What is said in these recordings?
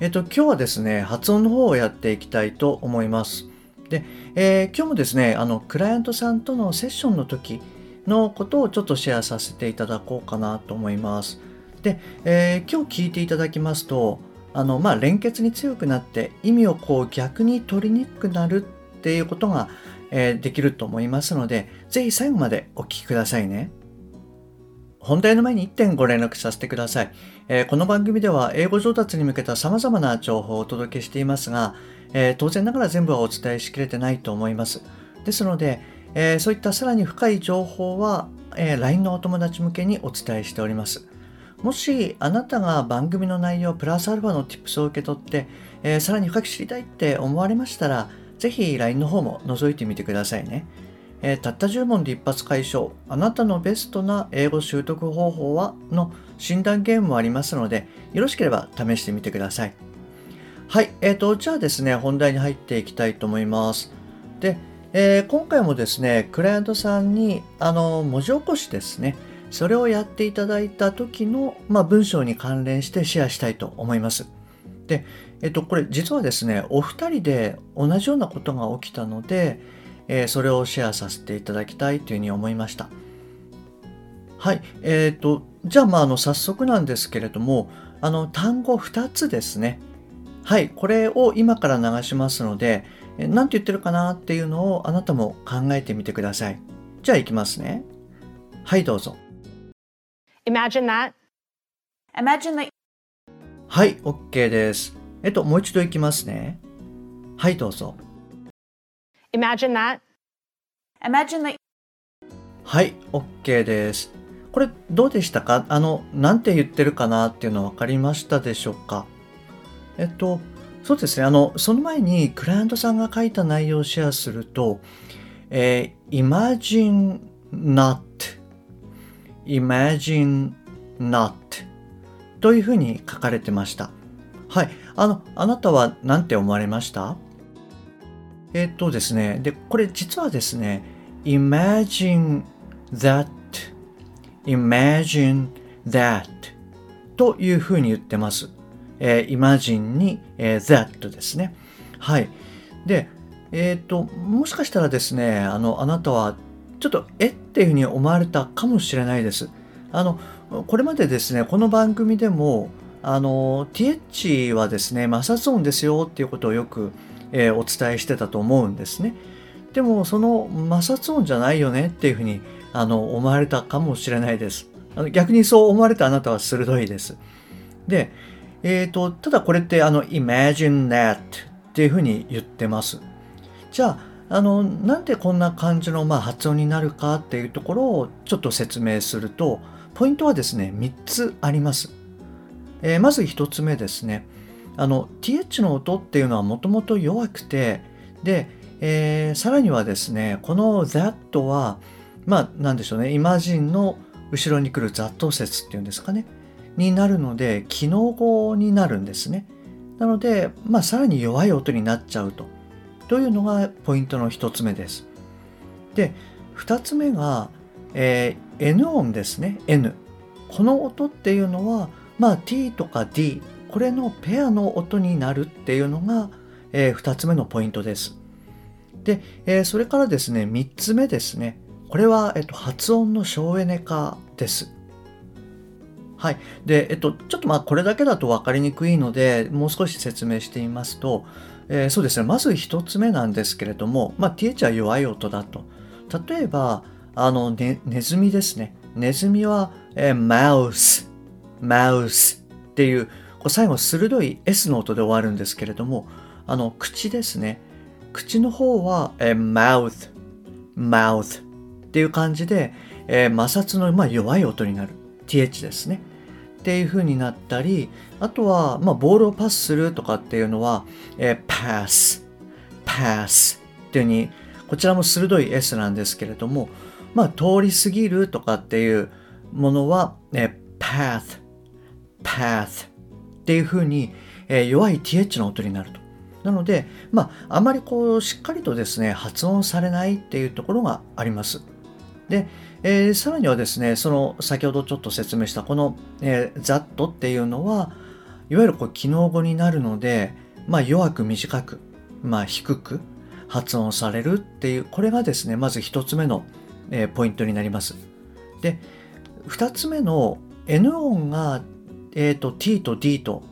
えっと今日はですね発音の方をやっていきたいと思いますで、えー、今日もですねあのクライアントさんとのセッションの時のことをちょっとシェアさせていただこうかなと思いますで、えー、今日聞いていただきますとあの、まあ、連結に強くなって意味をこう逆に取りにくくなるっていうことが、えー、できると思いますので、ぜひ最後までお聞きくださいね。本題の前に1点ご連絡させてください。えー、この番組では英語上達に向けた様々な情報をお届けしていますが、えー、当然ながら全部はお伝えしきれてないと思います。ですので、えー、そういったさらに深い情報は、え LINE のお友達向けにお伝えしております。もしあなたが番組の内容プラスアルファの tips を受け取って、え、さらに深く知りたいって思われましたら、ぜひ LINE の方も覗いてみてくださいね。えー、たった10問で一発解消、あなたのベストな英語習得方法は？の診断ゲームもありますので、よろしければ試してみてください。はい、えーと、じゃあですね、本題に入っていきたいと思います。で、えー、今回もですね、クライアントさんにあの文字起こしですね、それをやっていただいた時の、まあ、文章に関連してシェアしたいと思います。で、えっと、これ実はですね、お二人で同じようなことが起きたので、えー、それをシェアさせていただきたいというふうに思いました。はい、えっ、ー、と、じゃあ、まあ、あの、早速なんですけれども、あの、単語2つですね。はい、これを今から流しますので、何て言ってるかなっていうのをあなたも考えてみてください。じゃあ、いきますね。はい、どうぞ。Imagine that. Imagine that. はい、OK です。えっと、もう一度いきますね。はい、どうぞ。Imagine that. Imagine that. はい、OK です。これどうでしたか？あの、なんて言ってるかなっていうのは分かりましたでしょうか？えっと、そうですね。あの、その前にクライアントさんが書いた内容をシェアすると、えー、imagine not imagine not というふうに書かれてました。はい。あの、あなたは何て思われました？えっとですね。で、これ実はですね、imagine that, imagine that というふうに言ってます。えー、imagine に、えー、that ですね。はい。で、えっ、と、もしかしたらですね、あの、あなたはちょっとえっていうふうに思われたかもしれないです。あのこれまでですねこの番組でもあの TH はですね摩擦音ですよっていうことをよく、えー、お伝えしてたと思うんですね。でもその摩擦音じゃないよねっていうふうにあの思われたかもしれないです。あの逆にそう思われたあなたは鋭いです。で、え、ー、と、ただこれってあの imagine that っていうふうに言ってます。じゃああのなんでこんな感じのまあ発音になるかっていうところをちょっと説明するとポイントはですね3つあります、えー、まず1つ目ですねあの th の音っていうのはもともと弱くてで、えー、さらにはですねこの that はまあなんでしょうねイマジンの後ろに来る雑踏説っていうんですかねになるので機能語になるんですねなので、まあ、さらに弱い音になっちゃうとというのがポイントの1つ目です。で、2つ目が、えー、N 音ですね。N。この音っていうのは、まあ T とか D、これのペアの音になるっていうのが、えー、2つ目のポイントです。で、えー、それからですね、3つ目ですね。これは、えっと、発音の省エネ化です。はい。で、えっと、ちょっとまあこれだけだと分かりにくいので、もう少し説明してみますと、えー、そうですね、まず1つ目なんですけれども、まあ、th は弱い音だと。例えば、あの、ね、ネズミですね。ネズミは、えー、マウス、マウスってい、う最後鋭い S の音で終わるんですけれども、あの、口ですね。口の方は、えー、mouth, mouth っていう感じで、えー、摩擦の、まあ、弱い音になる。th ですね。っていう風になったり、あとは、まあ、ボールをパスするとかっていうのは、えー、pass, pass っていう風に、こちらも鋭い S なんですけれども、まあ、通り過ぎるとかっていうものは、えー、path, path っていう風に、えー、弱い th の音になると。なので、まあ、あまりこう、しっかりとですね、発音されないっていうところがあります。で、えー、さらにはですね、その先ほどちょっと説明したこの、えー、ざっとっていうのは、いわゆるこう機能語になるので、まあ、弱く短く、まあ、低く発音されるっていう、これがですね、まず一つ目の、えー、ポイントになります。で、二つ目の N 音が、えーと、T と D と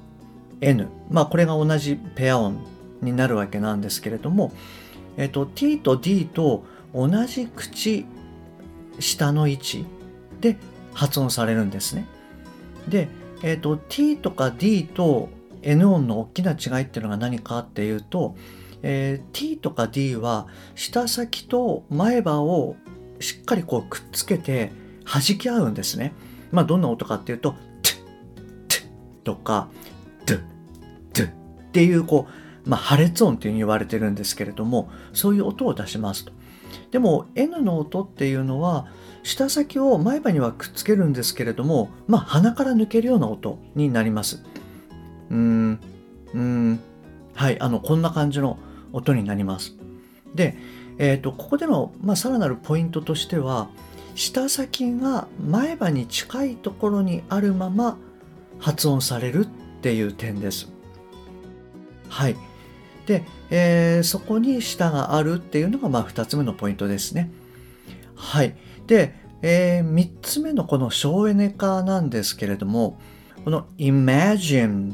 N、まあ、これが同じペア音になるわけなんですけれども、えーと、T と D と同じ口下の位置で発音されるんですね。で、え、ー、と T とか D と N 音の大きな違いっていうのが何かっていうと、えー、T とか D は舌先と前歯をしっかりこうくっつけて弾き合うんですね。まあどんな音かっていうと、とか、ドゥドゥっていうこう、まあ破裂音っていうふうに言われてるんですけれども、そういう音を出しますと。でも N の音っていうのは舌先を前歯にはくっつけるんですけれども、まあ、鼻から抜けるような音になります。うーん、うーん、はい、あの、こんな感じの音になります。で、えっ、ー、と、ここでの、まあ、さらなるポイントとしては、舌先が前歯に近いところにあるまま発音されるっていう点です。はい。で、えー、そこに舌があるっていうのがまあ2つ目のポイントですね。はい。で、えー、3つ目のこの省エネ化なんですけれども、この imagine,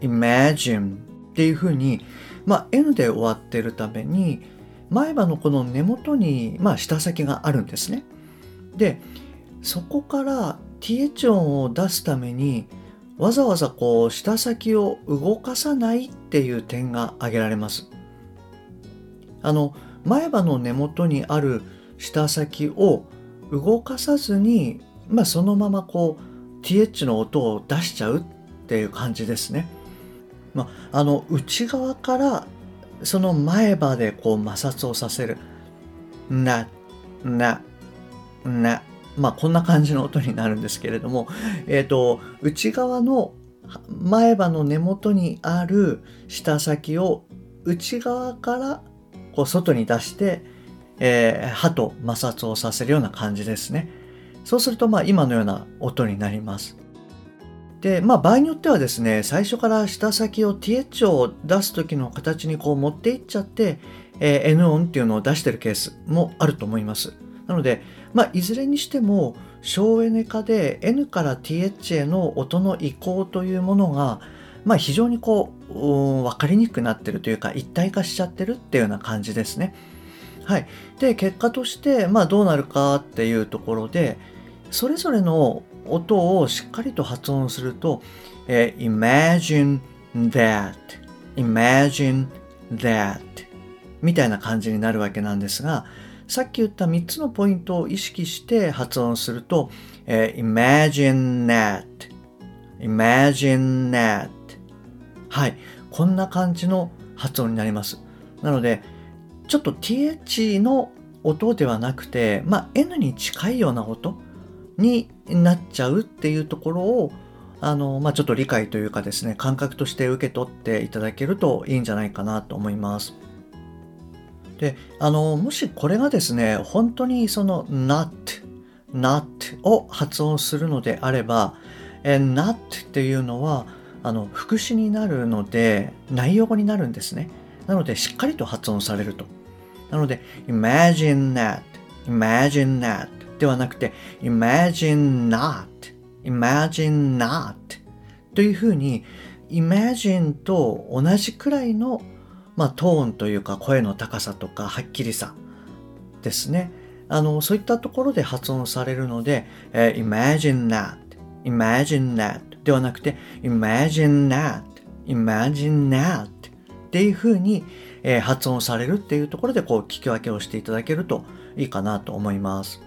imagine っていうふうに、まあ、N で終わってるために、前歯のこの根元に、まあ、舌先があるんですね。で、そこから th 音を出すために、わざわざこう舌先を動かさないっていう点が挙げられます。あの前歯の根元にある舌先を動かさずに、まあ、そのままこう th の音を出しちゃうっていう感じですね。まあ、あの内側からその前歯でこう摩擦をさせる。な、な、な。まあこんな感じの音になるんですけれども、えっ、ー、と、内側の前歯の根元にある舌先を内側からこう外に出して、えー、歯と摩擦をさせるような感じですね。そうするとまあ今のような音になります。で、まあ場合によってはですね、最初から舌先を th を出す時の形にこう持っていっちゃって、えー、N 音っていうのを出してるケースもあると思います。なので、まあ、いずれにしても省エネ化で N から TH への音の移行というものが、まあ、非常にこううん分かりにくくなってるというか一体化しちゃってるっていうような感じですね。はい、で結果として、まあ、どうなるかっていうところでそれぞれの音をしっかりと発音すると、えー、imagine that imagine that みたいな感じになるわけなんですがさっき言った3つのポイントを意識して発音すると、えー、imagine that, imagine that はい、こんな感じの発音になります。なので、ちょっと th の音ではなくて、まあ、n に近いような音になっちゃうっていうところを、あの、まあ、ちょっと理解というかですね、感覚として受け取っていただけるといいんじゃないかなと思います。で、あの、もしこれがですね、本当にその not, not を発音するのであれば、え not っていうのは、あの、副詞になるので、内容語になるんですね。なので、しっかりと発音されると。なので、imagine that, imagine that ではなくて、imagine not, imagine not というふうに、imagine と同じくらいのまあ、トーンというか声の高さとかはっきりさですね。あの、そういったところで発音されるので、えー、imagine that, imagine that ではなくて imagine that, imagine that っていうふうに、え、発音されるっていうところでこう聞き分けをしていただけるといいかなと思います。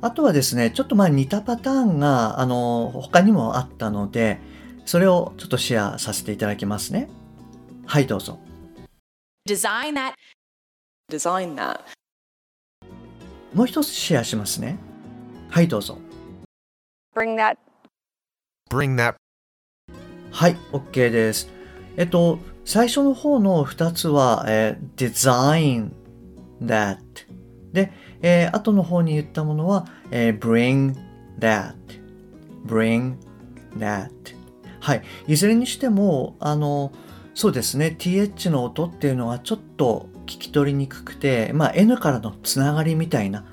あとはですね、ちょっとまあ似たパターンが、あの、他にもあったので、それをちょっとシェアさせていただきますね。はい、どうぞ。Design that. Design that. もう一つシェアしますね。はい、どうぞ。Bring that. Bring that. はい、OK です。えっと、最初の方の2つは、えー design that で、えー後の方に言ったものは、えー bring that bring that はい、いずれにしても、あの、そうですね、th の音っていうのはちょっと聞き取りにくくて、まあ n からのつながりみたいな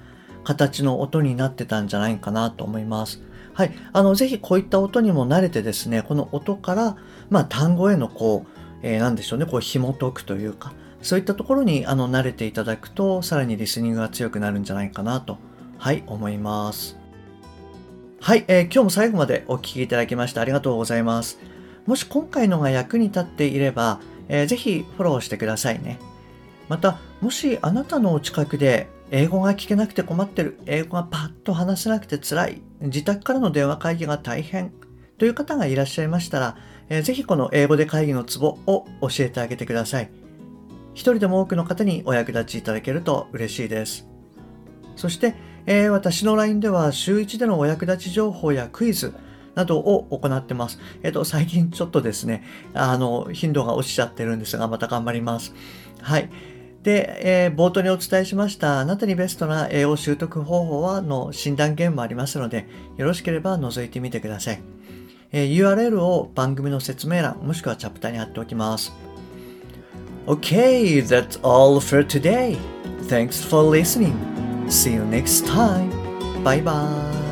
形の音になってたんじゃないかなと思います。はい。あの、ぜひこういった音にも慣れてですね、この音から、まあ、単語へのこう、えーなんでしょうね、こう、紐解くというか、そういったところに、あの、慣れていただくと、さらにリスニングが強くなるんじゃないかなと、はい、思います。はい、えー今日も最後までお聞きいただきましてありがとうございます。もし今回のが役に立っていれば、えーぜひフォローしてくださいね。また、もしあなたのお近くで英語が聞けなくて困ってる、英語がパッと話せなくて辛い、自宅からの電話会議が大変という方がいらっしゃいましたら、えーぜひこの英語で会議のツボを教えてあげてください。一人でも多くの方にお役立ちいただけると嬉しいです。そして、えー私の LINE では週1でのお役立ち情報やクイズなどを行ってます。えっ、と、最近ちょっとですね、あの、頻度が落ちちゃってるんですが、また頑張ります。はい。で、えー冒頭にお伝えしました、あなたにベストな英語習得方法はの診断ゲームもありますので、よろしければ覗いてみてください。えー URL を番組の説明欄、もしくはチャプターに貼っておきます。Okay, that's all for today. Thanks for listening. See you next time. Bye bye.